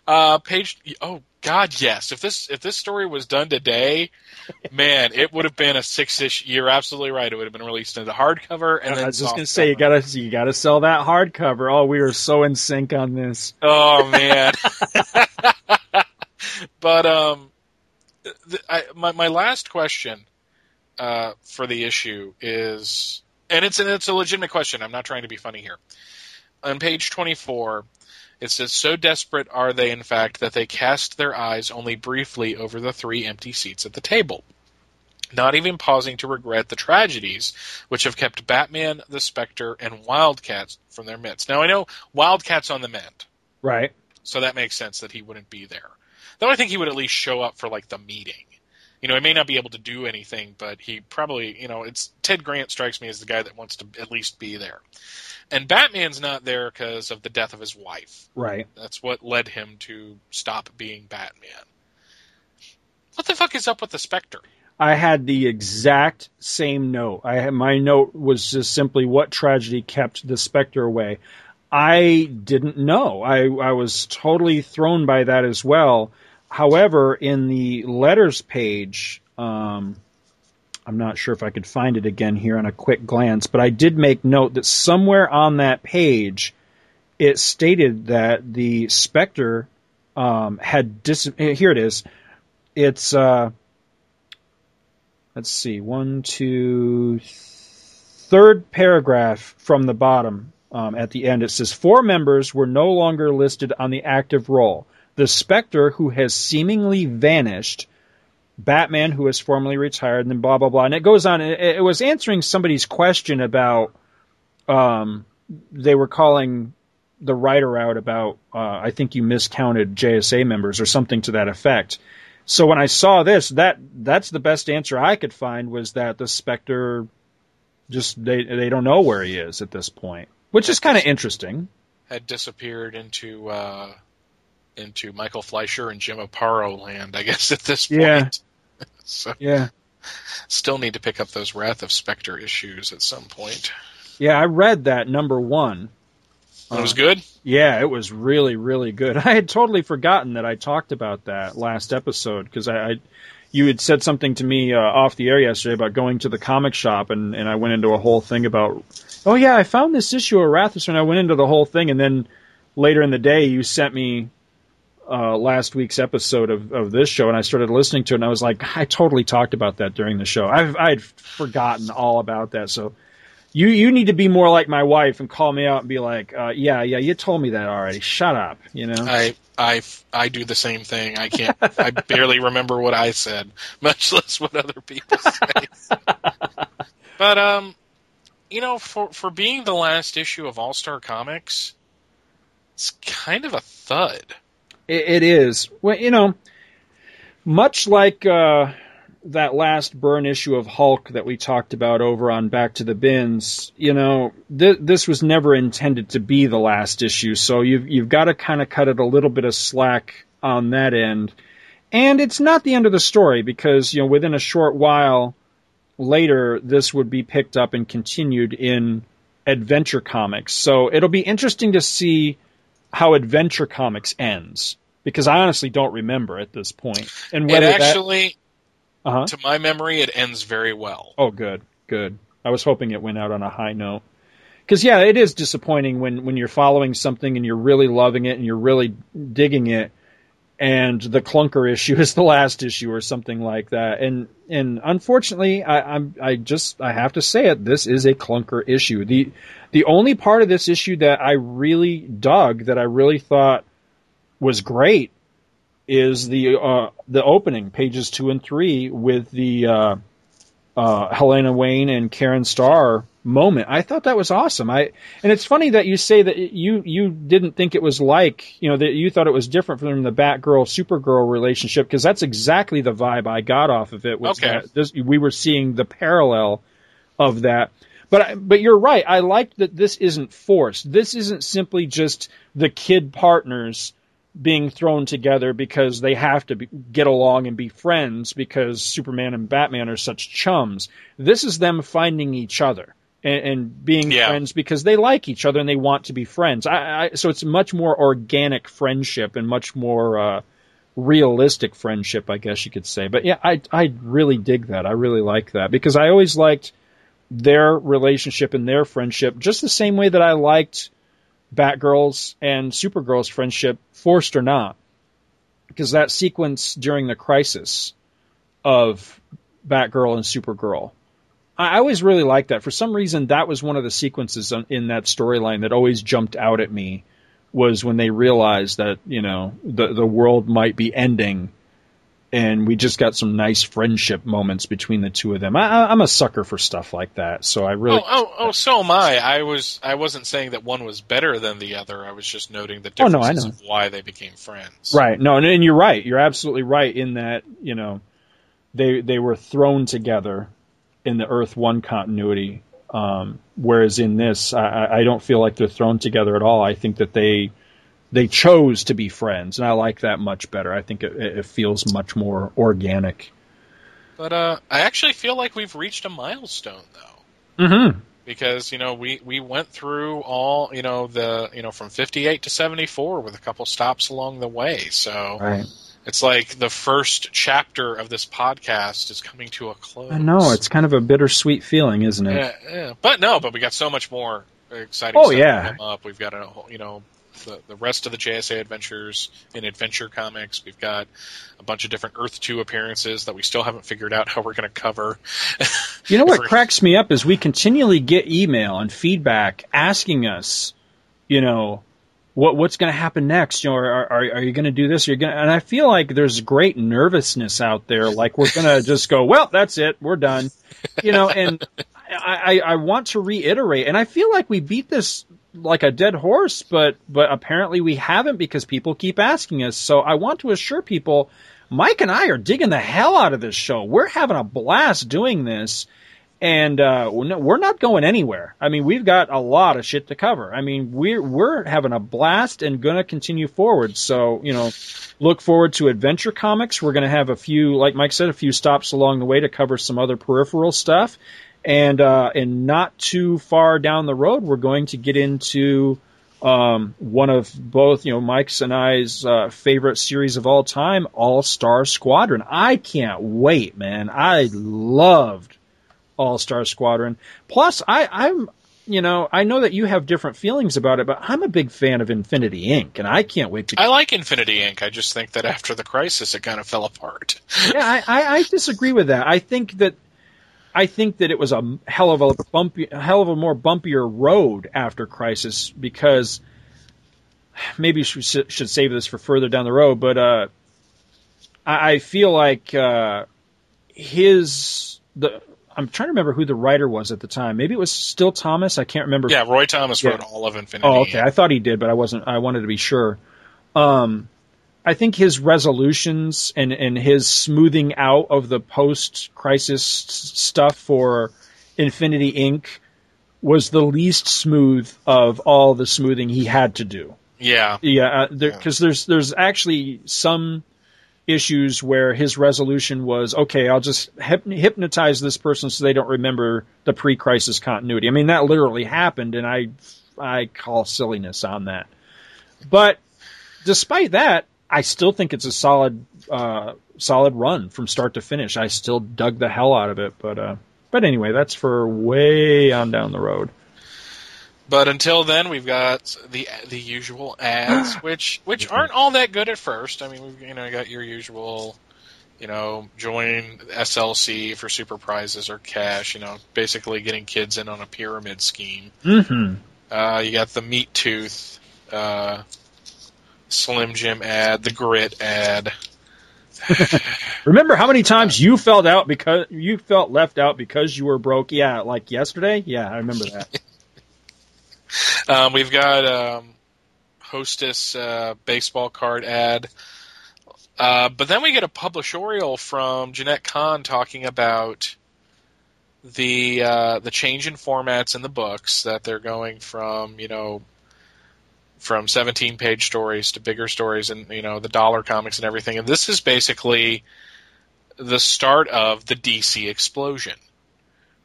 Uh, page. Oh God, yes. If this if this story was done today, [laughs] man, it would have been a six ish. You're absolutely right. It would have been released in the hardcover and then. I was just gonna say you gotta you gotta sell that hardcover. Oh, we were so in sync on this. Oh man. [laughs] [laughs] but um, the, I, my my last question uh, for the issue is, and it's and it's a legitimate question. I'm not trying to be funny here. On page 24, it says, So desperate are they, in fact, that they cast their eyes only briefly over the three empty seats at the table, not even pausing to regret the tragedies which have kept Batman, the Spectre, and Wildcat from their midst. Now, I know Wildcat's on the mend. Right. So that makes sense that he wouldn't be there. Though I think he would at least show up for, like, the meeting. You know, he may not be able to do anything, but he probably, you know, it's Ted Grant strikes me as the guy that wants to at least be there and Batman's not there because of the death of his wife. Right. That's what led him to stop being Batman. What the fuck is up with the Spectre? I had the exact same note. I had, my note was just simply what tragedy kept the Spectre away. I didn't know. I, I was totally thrown by that as well. However, in the letters page, um, I'm not sure if I could find it again here on a quick glance, but I did make note that somewhere on that page it stated that the Spectre um, had dis- here it is. It's uh, let's see, one, two, third paragraph from the bottom um, at the end. It says four members were no longer listed on the active roll. The Spectre, who has seemingly vanished, Batman, who has formerly retired, and then blah blah blah. And it goes on. It, it was answering somebody's question about. Um, they were calling the writer out about. Uh, I think you miscounted JSA members or something to that effect. So when I saw this, that that's the best answer I could find was that the Spectre just they they don't know where he is at this point, which is kind of interesting. Had disappeared into uh, into Michael Fleischer and Jim Aparo land, I guess at this point. Yeah. [laughs] so Yeah. still need to pick up those Wrath of Spectre issues at some point. Yeah, I read that number one. It was good. Yeah, it was really, really good. [laughs] I had totally forgotten that I talked about that last episode because I, I, you had said something to me uh, off the air yesterday about going to the comic shop, and, and I went into a whole thing about, oh yeah, I found this issue of Rathus, and I went into the whole thing, and then later in the day you sent me uh, last week's episode of, of this show, and I started listening to it, and I was like, I totally talked about that during the show. I've I'd forgotten all about that, so. You you need to be more like my wife and call me out and be like, uh, yeah, yeah, you told me that already. Shut up, you know. I I I do the same thing. I can't. I barely remember what I said, [laughs] much less what other people say. [laughs] but um, you know, for for being the last issue of All Star Comics, it's kind of a thud. It, it is. Well, you know, much like uh, that last burn issue of Hulk that we talked about over on Back to the Bins, you know, th- this was never intended to be the last issue. So you've you've got to kind of cut it a little bit of slack on that end. And it's not the end of the story because you know within a short while later this would be picked up and continued in Adventure Comics. So it'll be interesting to see how Adventure Comics ends because I honestly don't remember at this point. And It whether that actually, uh-huh. to my memory, it ends very well. Oh, good, good. I was hoping it went out on a high note. Because yeah, it is disappointing when when you're following something and you're really loving it and you're really digging it, and the clunker [laughs] issue is the last issue or something like that. And and unfortunately, I, I'm I just I have to say it. This is a clunker issue. the The only part of this issue that I really dug, that I really thought was great, is the uh, the opening pages two and three with the uh, uh, Helena Wayne and Karen Starr moment. I thought that was awesome. I and it's funny that you say that you you didn't think it was like you know that you thought it was different from the Batgirl Supergirl relationship because that's exactly the vibe I got off of it. Was Okay. that this, we were seeing the parallel of that. But but you're right. I like that this isn't forced. This isn't simply just the kid partners being thrown together because they have to be, get along and be friends because Superman and Batman are such chums. This is them finding each other and, and being Yeah. friends because they like each other and they want to be friends. I, I, so it's much more organic friendship and much more uh, realistic friendship, I guess you could say. But yeah, I I really dig that. I really like that because I always liked their relationship and their friendship just the same way that I liked Batgirl's and Supergirl's friendship, forced or not. Because that sequence during the crisis of Batgirl and Supergirl, I always really liked that. For some reason, that was one of the sequences in that storyline that always jumped out at me. Was when they realized that you know the the world might be ending, and we just got some nice friendship moments between the two of them. I, I'm a sucker for stuff like that, so I really Oh, oh, oh, so am I. I was, I wasn't saying that one was better than the other. I was just noting the Oh, no, differences I know. of why they became friends. Right. No, and, and you're right. You're absolutely right in that, you know, they they were thrown together in the Earth One continuity. Um, whereas in this, I- I don't feel like they're thrown together at all. I think that they they chose to be friends, and I like that much better. I think it, it feels much more organic. But uh, I actually feel like we've reached a milestone, though. Mm-hmm. Because you know we we went through all you know the you know from 58 to 74 with a couple stops along the way. So Right. it's like the first chapter of this podcast is coming to a close. I know it's kind of a bittersweet feeling, isn't it? Yeah, yeah. But no, but we got so much more exciting Oh, stuff yeah. to come up. We've got a whole, you know, the, the rest of the JSA adventures in Adventure Comics. We've got a bunch of different Earth 2 appearances that we still haven't figured out how we're going to cover. [laughs] You know what cracks me up is we continually get email and feedback asking us, you know, what what's going to happen next? You know, are are, are you going to do this? You're going, and I feel like there's great nervousness out there. Like we're going [laughs] to just go, well, that's it, we're done. You know, and I, I I want to reiterate, and I feel like we beat this like a dead horse, but but apparently we haven't because people keep asking us. So I want to assure people. Mike and I are digging the hell out of this show. We're having a blast doing this and uh, we're not- going anywhere. I mean, we've got a lot of shit to cover. I mean, we're we're having a blast and to continue forward. So you know, look forward to Adventure Comics. We're to have a few, like Mike said, a few stops along the way to cover some other peripheral stuff, and uh, and not too far down the road, we're going to get into. Um, one of both, you know, Mike's and I's uh, favorite series of all time, All Star Squadron. I can't wait, man. I loved all Star Squadron. Plus, I, I'm, you know, I know that you have different feelings about it, but I'm a big fan of Infinity Inc., and I can't wait to. I like Infinity Inc. I just think that after the crisis, it kind of fell apart. yeah, I, I, I disagree with that. I think that. I think that it was a hell of a bumpy, hell of a more bumpier road after Crisis because maybe we should, should save this for further down the road. But uh, I, I feel like uh, his the I'm trying to remember who the writer was at the time. Maybe it was still Thomas. I can't remember. Yeah, Roy Thomas Yeah. wrote all of Infinity. Oh, okay. I thought he did, but I wasn't. I wanted to be sure. Um, I think his resolutions and and his smoothing out of the post crisis stuff for Infinity Inc. was the least smooth of all the smoothing he had to do. Yeah, Yeah, uh, because there's there's actually some issues where his resolution was okay. I'll just hyp- hypnotize this person so they don't remember the pre-crisis continuity. I mean that literally happened, and I I call silliness on that. But despite that, I still think it's a solid uh, solid run from start to finish. I still dug the hell out of it, but uh, but anyway, that's for way on down the road. but until then, we've got the the usual ads, [sighs] which which aren't all that good at first. I mean, we've you know you got your usual, you know, join SLC for super prizes or cash. You know, basically getting kids in on a pyramid scheme. Mm-hmm. Uh, you got the meat tooth, uh, Slim Jim ad, the grit ad. [laughs] Remember how many times you felt out because you felt left out because you were broke? Yeah, like yesterday. Yeah, I remember that. [laughs] Um, we've got um, Hostess uh, baseball card ad. Uh, but then we get a publishorial from Jenette Kahn talking about the uh, the change in formats in the books that they're going from you know from 17 page stories to bigger stories and you know the dollar comics and everything. And this is basically the start of the DC explosion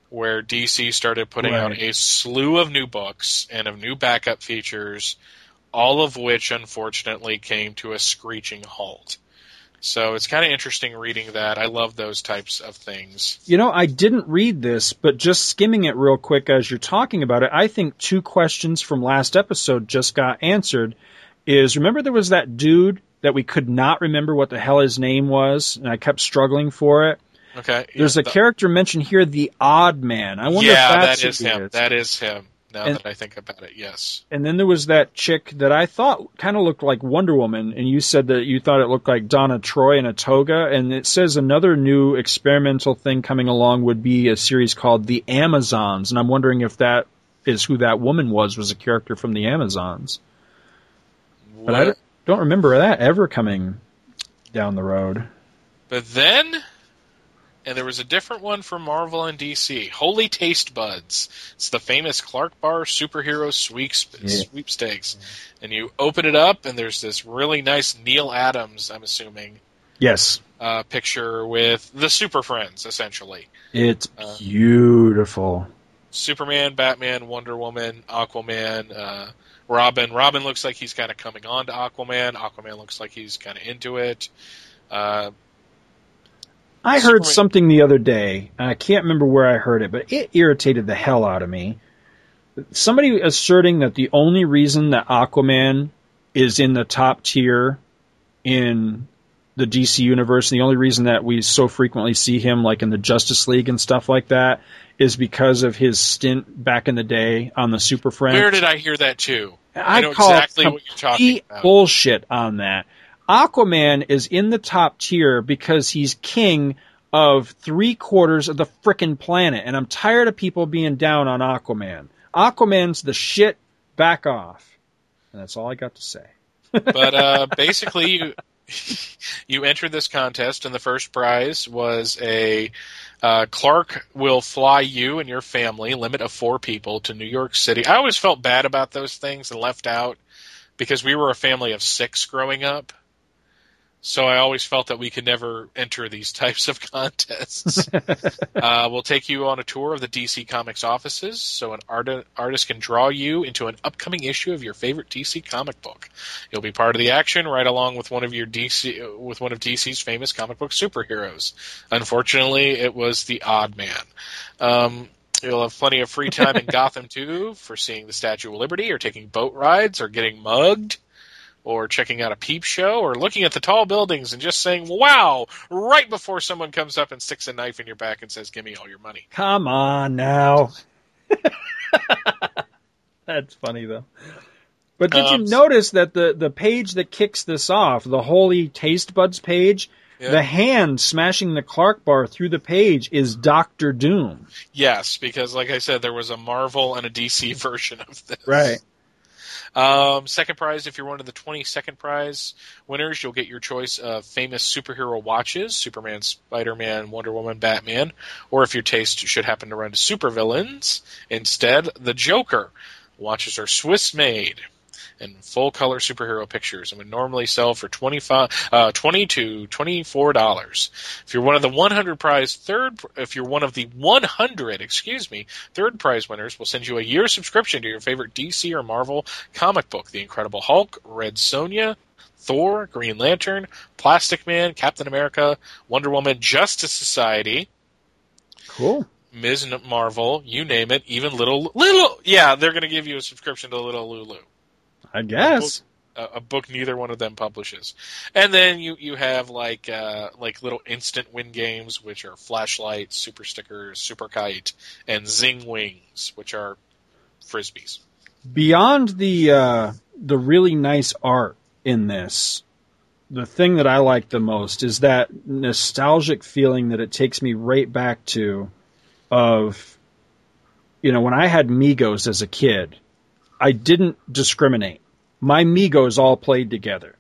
where DC started putting out a slew of new books and of new backup features all of which unfortunately came to a screeching halt so it's kind of interesting reading that I love those types of things You know, I didn't read this, but just skimming it real quick as you're talking about it, I think two questions from last episode just got answered. Is remember there was that dude that we could not remember what the hell his name was, and I kept struggling for it. okay There's yeah, a the- character mentioned here, the Odd Man. I wonder yeah if that's that is him is. that is him now And- that I think about it yes And then there was that chick that I thought kind of looked like Wonder Woman, and you said that you thought it looked like Donna Troy in a toga. And it says another new experimental thing coming along would be a series called The Amazons, and I'm wondering if that is who that woman was, was a character from the Amazons. But I don't remember that ever coming down the road. But then and there was a different one for Marvel and DC. Holy Taste Buds. It's the famous Clark Bar superhero sweeps, Yeah. sweepstakes. And you open it up, and there's this really nice Neal Adams, I'm assuming, Yes, uh, picture with the Super Friends, essentially. it's Uh, beautiful. Superman, Batman, Wonder Woman, Aquaman, uh, Robin. Robin looks like he's kind of coming on to Aquaman. Aquaman looks like he's kind of into it. I heard something the other day. and I can't remember where I heard it, but it irritated the hell out of me. Somebody asserting that the only reason that Aquaman is in the top tier in the DC universe, and the only reason that we so frequently see him like in the Justice League and stuff like that, is because of his stint back in the day on the Super Friends. where did I hear that too? I, know call exactly what you're talking about. bullshit on that. Aquaman is in the top tier because he's king of three quarters of the frickin' planet, and I'm tired of people being down on Aquaman. Aquaman's the shit. Back off. And that's all I got to say. [laughs] but uh, basically, you [laughs] you entered this contest, and the first prize was a uh, Clark will fly you and your family, limit of four people, to New York City. I always felt bad about those things and left out because we were a family of six growing up. So I always felt that we could never enter these [laughs] types of contests. [laughs] uh, we'll take you on a tour of the DC Comics offices, so an art- artist can draw you into an upcoming issue of your favorite DC comic book. You'll be part of the action right along with one of your DC with one of DC's famous comic book superheroes. Unfortunately, it was the Odd Man. Um, you'll have plenty of free time in [laughs] Gotham too for seeing the Statue of Liberty, or taking boat rides, or getting mugged. Or checking out a peep show, or looking at the tall buildings and just saying "Wow!" right before someone comes up and sticks a knife in your back and says, "Give me all your money." Come on now. [laughs] That's funny though. But did Um, you notice that the, the page that kicks this off, the Holy Taste Buds page, Yeah. the hand smashing the Clark bar through the page is Doctor Doom. Yes, because like I said, there was a Marvel and a DC [laughs] version of this. Um, second prize, if you're one of the 20 second prize winners, you'll get your choice of famous superhero watches Superman, Spider Man, Wonder Woman, Batman. Or if your taste should happen to run to supervillains, instead, the Joker. Watches are Swiss made and full color superhero pictures and would normally sell for 25 uh, 20 to 24 dollars. If you're one of the 100 prize third if you're one of the 100 excuse me third prize winners we'll send you a year subscription to your favorite dc or marvel comic book. The incredible hulk red sonja thor green lantern plastic man captain america wonder woman justice society Cool. ms. Marvel you name it even little little yeah they're going to give you a subscription to little lulu I guess. a, a book neither one of them publishes. And then you you have like uh, like little instant win games, which are flashlights, super stickers, super kite, and zing wings, which are frisbees. Beyond the uh, the really nice art in this, the thing that I like the most is that nostalgic feeling that it takes me right back to of you know when I had Megos as a kid, I didn't discriminate. My Megos all played together.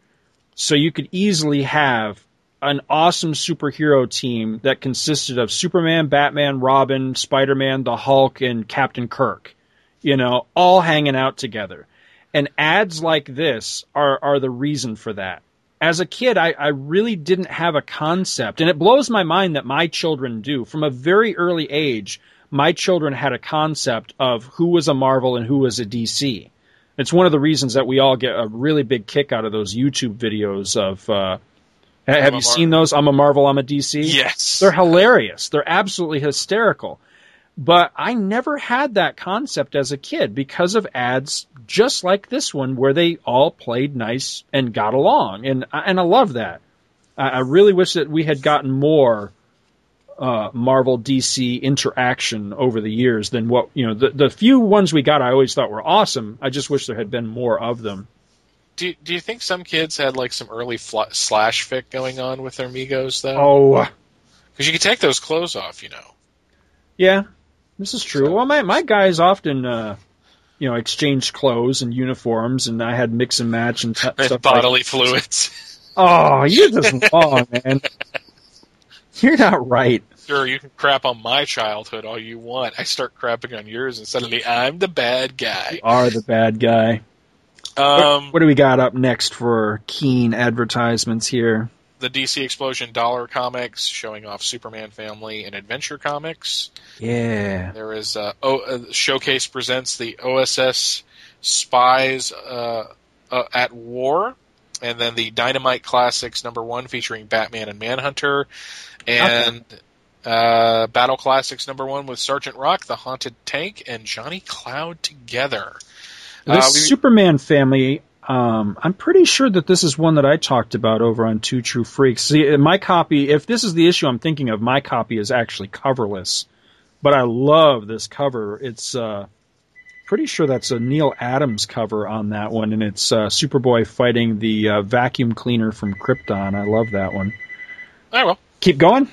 So you could easily have an awesome superhero team that consisted of Superman, Batman, Robin, Spider-Man, the Hulk, and Captain Kirk. You know, all hanging out together. And ads like this are, are the reason for that. As a kid, I, I really didn't have a concept, and it blows my mind that my children do. From a very early age, my children had a concept of who was a Marvel and who was a DC. It's one of the reasons that we all get a really big kick out of those YouTube videos of. Uh, ha- have a you seen those? I'm a Marvel. I'm a DC. Yes, They're hilarious. They're absolutely hysterical. But I never had that concept as a kid because of ads just like this one where they all played nice and got along. And, and I love that. I, I really wish that we had gotten more uh, Marvel DC interaction over the years than what, you know, the, the few ones we got I always thought were awesome. I just wish there had been more of them. Do Do you think some kids had like some early fla- slash fic going on with their Megos though? Oh, because you could take those clothes off, you know. Yeah, this is true. So- Well, my my guys often, uh, you know, exchange clothes and uniforms, and I had mix and match and t- [laughs] And stuff. Like, bodily fluids. oh, you're just [laughs] wrong, man. [laughs] You're not right. Sure, you can crap on my childhood all you want. I start crapping on yours, and suddenly I'm the bad guy. You are the bad guy. Um, What do we got up next for keen advertisements here? the DC Explosion Dollar Comics showing off Superman Family and Adventure Comics. Yeah. There is uh, o- uh, Showcase presents the OSS Spies uh, uh, at War, and then the Dynamite Classics number one featuring Batman and Manhunter, and uh, Battle Classics number one with Sergeant Rock, the Haunted Tank, and Johnny Cloud together. This Uh, we- Superman family, um, I'm pretty sure that this is one that I talked about over on Two True Freaks. See, my copy, if this is the issue I'm thinking of, my copy is actually coverless. But I love this cover. It's, uh, pretty sure that's a Neal Adams cover on that one, and it's, uh, Superboy fighting the, uh, vacuum cleaner from Krypton. I love that one. Oh well. Keep going?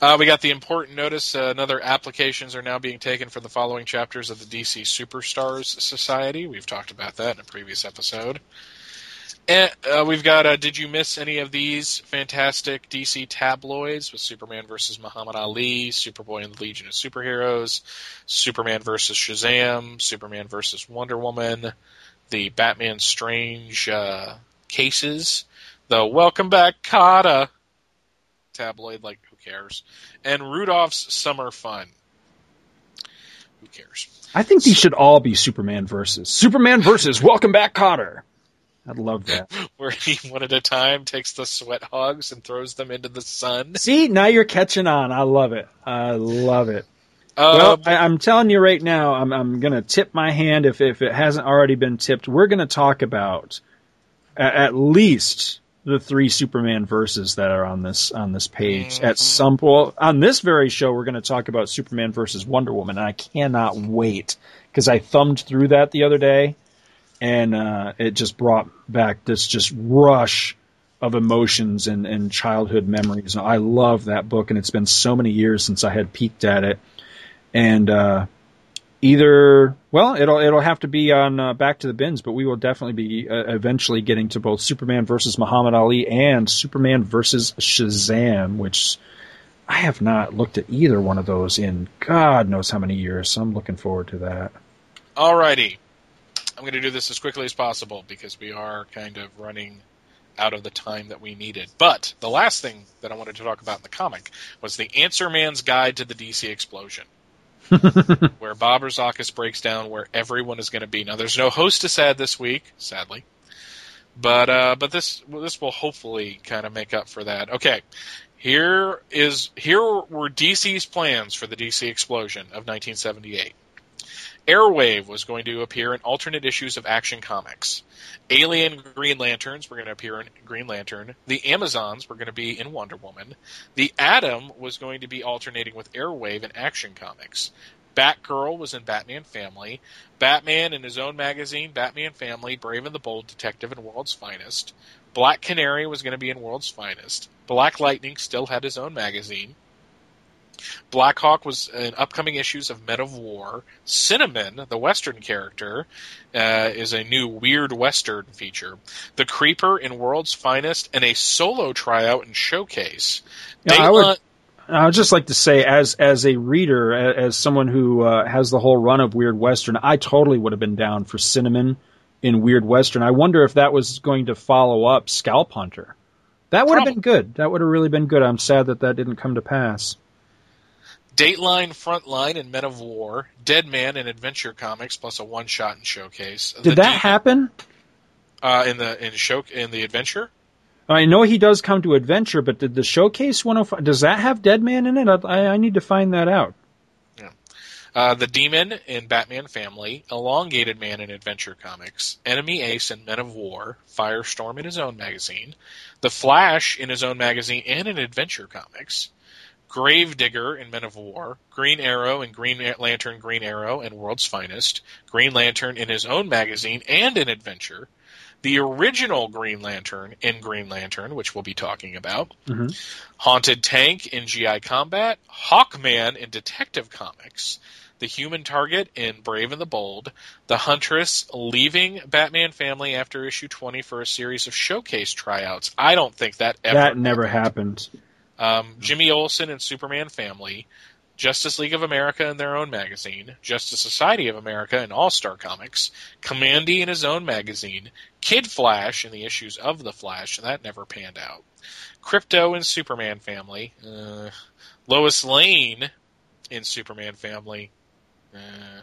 Uh, we got the important notice. Uh, another applications are now being taken for the following chapters of the DC Superstars Society. We've talked about that in a previous episode. And uh, we've got. Uh, did you miss any of these fantastic DC tabloids with Superman versus Muhammad Ali, Superboy and the Legion of Superheroes, Superman versus Shazam, Superman versus Wonder Woman, the Batman Strange uh, cases, the Welcome Back Kotter tabloid, like who cares? And Rudolph's Summer Fun. Who cares? I think these should all be Superman versus. Superman versus Welcome Back Kotter. I'd love that. [laughs] Where he one at a time takes the sweat hogs and throws them into the sun. See, now you're catching on. I love it. I love it. Uh, well, I, I'm telling you right now, I'm, I'm going to tip my hand if, if it hasn't already been tipped. We're going to talk about at, at least the three Superman verses that are on this on this page. At some point on this very show, we're going to talk about Superman versus Wonder Woman, and I cannot wait because I thumbed through that the other day, and uh, it just brought back this just rush of emotions and, and childhood memories. I love that book, and it's been so many years since I had peeked at it and uh, either well, it'll it'll have to be on uh, Back to the Bins, but we will definitely be uh, eventually getting to both Superman versus Muhammad Ali and Superman versus Shazam, which I have not looked at either one of those in God knows how many years. So I'm looking forward to that. Alrighty. I'm going to do this as quickly as possible because we are kind of running out of the time that we needed. But the last thing that I wanted to talk about in the comic was the Answer Man's Guide to the DC Explosion. [laughs] where Bob Rozakis breaks down where everyone is going to be. Now, there's no hostess ad this week, sadly, but uh, but this this will hopefully kind of make up for that. Okay, here is here were DC's plans for the DC explosion of 1978. Airwave was going to appear in alternate issues of Action Comics. Alien Green Lanterns were going to appear in Green Lantern. The Amazons were going to be in Wonder Woman. The Atom was going to be alternating with Airwave in Action Comics. Batgirl was in Batman Family. Batman in his own magazine, Batman Family, Brave and the Bold Detective and World's Finest. Black Canary was going to be in World's Finest. Black Lightning still had his own magazine. Blackhawk was in upcoming issues of Men of War. Cinnamon, the Western character, uh, is a new weird Western feature. The Creeper in World's Finest, and a solo tryout and showcase. Yeah, I would- I would just like to say, as as a reader, a- as someone who uh, has the whole run of Weird Western, I totally would have been down for Cinnamon in Weird Western. I wonder if that was going to follow up Scalp Hunter. That would have been good. That would have really been good. I'm sad that that didn't come to pass. Dateline Frontline and Men of War, Dead Man in Adventure Comics, plus a one shot and showcase. Did The that D- happen? uh, in the in show in the adventure? I know he does come to Adventure, but did the Showcase 105 does that have Dead Man in it? I, I need to find that out. Uh, the Demon in Batman Family, Elongated Man in Adventure Comics, Enemy Ace in Men of War, Firestorm in his own magazine, The Flash in his own magazine and in Adventure Comics, Gravedigger in Men of War, Green Arrow in Green Lantern, Green Arrow and World's Finest, Green Lantern in his own magazine and in Adventure, the original Green Lantern in Green Lantern, which we'll be talking about, Mhm. Haunted Tank in GI Combat, Hawkman in Detective Comics, the Human Target in Brave and the Bold, the Huntress leaving Batman Family after issue 20 for a series of showcase tryouts. I don't think that ever that never happened. Um, Jimmy Olsen and Superman Family, Justice League of America in their own magazine, Justice Society of America in All Star Comics, Kamandi in his own magazine, Kid Flash in the issues of The Flash, and that never panned out. Krypto in Superman Family, uh, Lois Lane in Superman Family. Uh,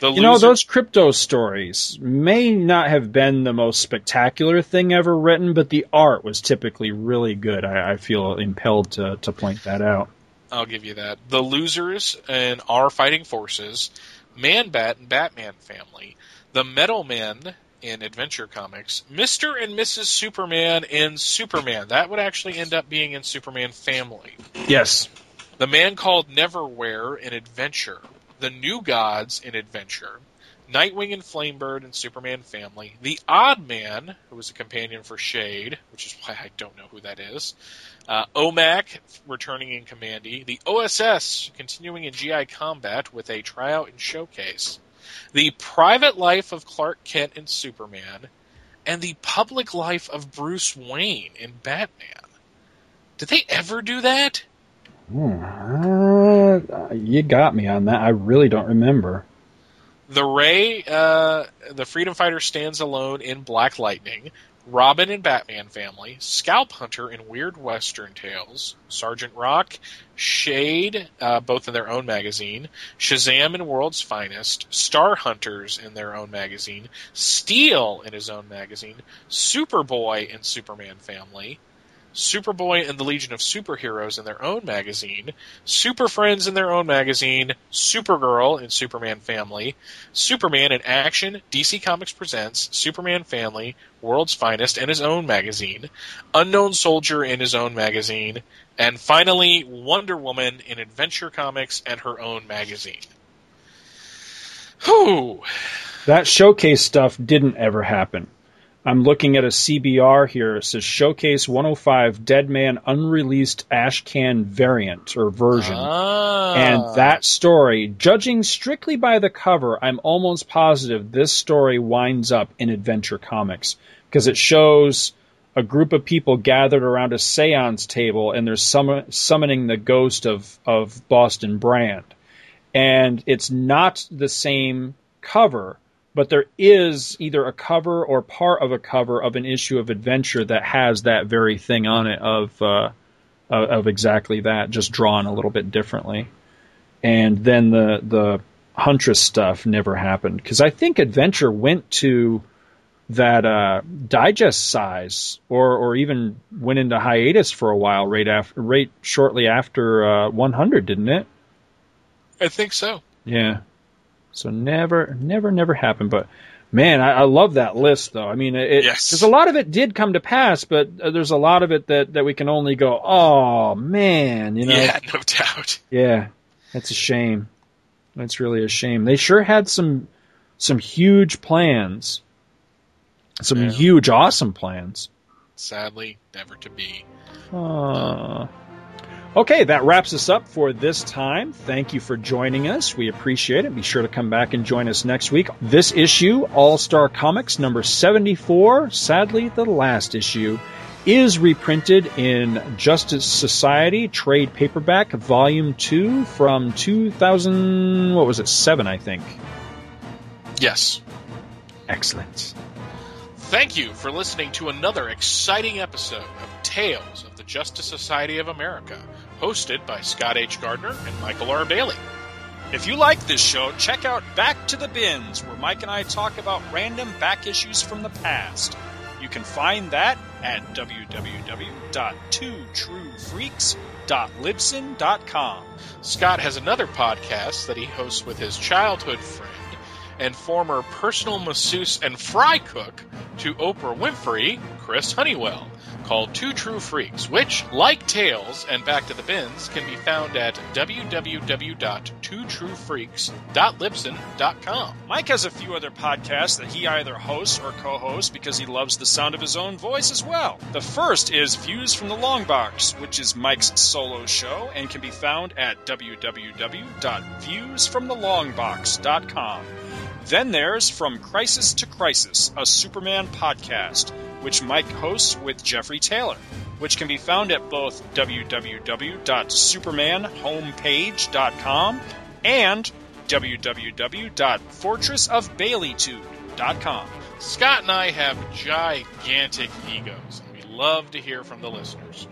the You know, those krypto stories may not have been the most spectacular thing ever written, but the art was typically really good. I, I feel impelled to, to point that out. I'll give you that. The losers and Our Fighting Forces, Man Bat and Batman Family, the Metal Men in Adventure Comics, Mr. and Mrs. Superman in Superman. That would actually end up being in Superman Family. Yes. The Man Called Neverwhere in Adventure, The New Gods in Adventure, Nightwing and Flamebird in Superman Family, The Odd Man, who was a companion for Shade, which is why I don't know who that is, uh, OMAC returning in Kamandi, the OSS continuing in GI Combat with a tryout and showcase, the Private Life of Clark Kent in Superman, and the Public Life of Bruce Wayne in Batman. Did they ever do that? Hmm, uh, you got me on that. I really don't remember. The Ray, uh, the Freedom Fighter stands alone in Black Lightning, Robin and Batman Family, Scalp Hunter in Weird Western Tales, Sergeant Rock, Shade, uh, both in their own magazine, Shazam in World's Finest, Star Hunters in their own magazine, Steel in his own magazine, Superboy in Superman Family, Superboy and the Legion of Superheroes in their own magazine, Super Friends in their own magazine, Supergirl in Superman Family, Superman in Action, DC Comics Presents, Superman Family, World's Finest, and his own magazine, Unknown Soldier in his own magazine, and finally Wonder Woman in Adventure Comics and her own magazine. Whew. That showcase stuff didn't ever happen. I'm looking at a CBR here. It says Showcase 105 Dead Man Unreleased Ashcan Variant or version. Ah. And that story, judging strictly by the cover, I'm almost positive this story winds up in Adventure Comics because it shows a group of people gathered around a seance table and they're summon- summoning the ghost of, of Boston Brand. And it's not the same cover, but there is either a cover or part of a cover of an issue of Adventure that has that very thing on it of uh, of exactly that, just drawn a little bit differently. And then the the Huntress stuff never happened because I think Adventure went to that uh, digest size, or or even went into hiatus for a while, right after, right shortly after uh, 100, didn't it? I think so. Yeah. So never, never, never happened. But man, I, I love that list, though. I mean, it, Yes. because a lot of it did come to pass, but uh, there's a lot of it that that we can only go, oh man, you know, Yeah, no doubt. yeah, that's a shame. That's really a shame. They sure had some some huge plans, some Yeah. huge, awesome plans. Sadly, never to be. Aw. Okay, that wraps us up for this time. Thank you for joining us. We appreciate it. Be sure to come back and join us next week. This issue, All Star Comics number 74, sadly the last issue, is reprinted in Justice Society trade paperback volume 2 from 2000, what was it, 7, I think. Yes. Excellent. Thank you for listening to another exciting episode of Tales of the Justice Society of America, hosted by Scott H. Gardner and Michael R. Bailey. If you like this show, check out Back to the Bins, where Mike and I talk about random back issues from the past. You can find that at www.twotruefreaks.libsyn.com. Scott has another podcast that he hosts with his childhood friend and former personal masseuse and fry cook to Oprah Winfrey, Chris Honeywell, called Two True Freaks, which, like Tales and Back to the Bins, can be found at www.twotruefreaks.libsyn.com. Mike has a few other podcasts that he either hosts or co hosts because he loves the sound of his own voice as well. The first is Views from the Long Box, which is Mike's solo show and can be found at www.viewsfromthelongbox.com. Then there's From Crisis to Crisis, a Superman podcast, which Mike hosts with Jeffrey Taylor. which can be found at both www.supermanhomepage.com and www.fortressofbaileytude.com. Scott and I have gigantic egos, and we love to hear from the listeners.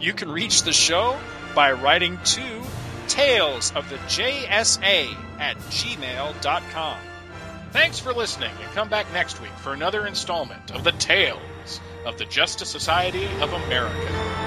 You can reach the show by writing to tales of the JSA at gmail.com. Thanks for listening, and come back next week for another installment of the Tales of the Justice Society of America.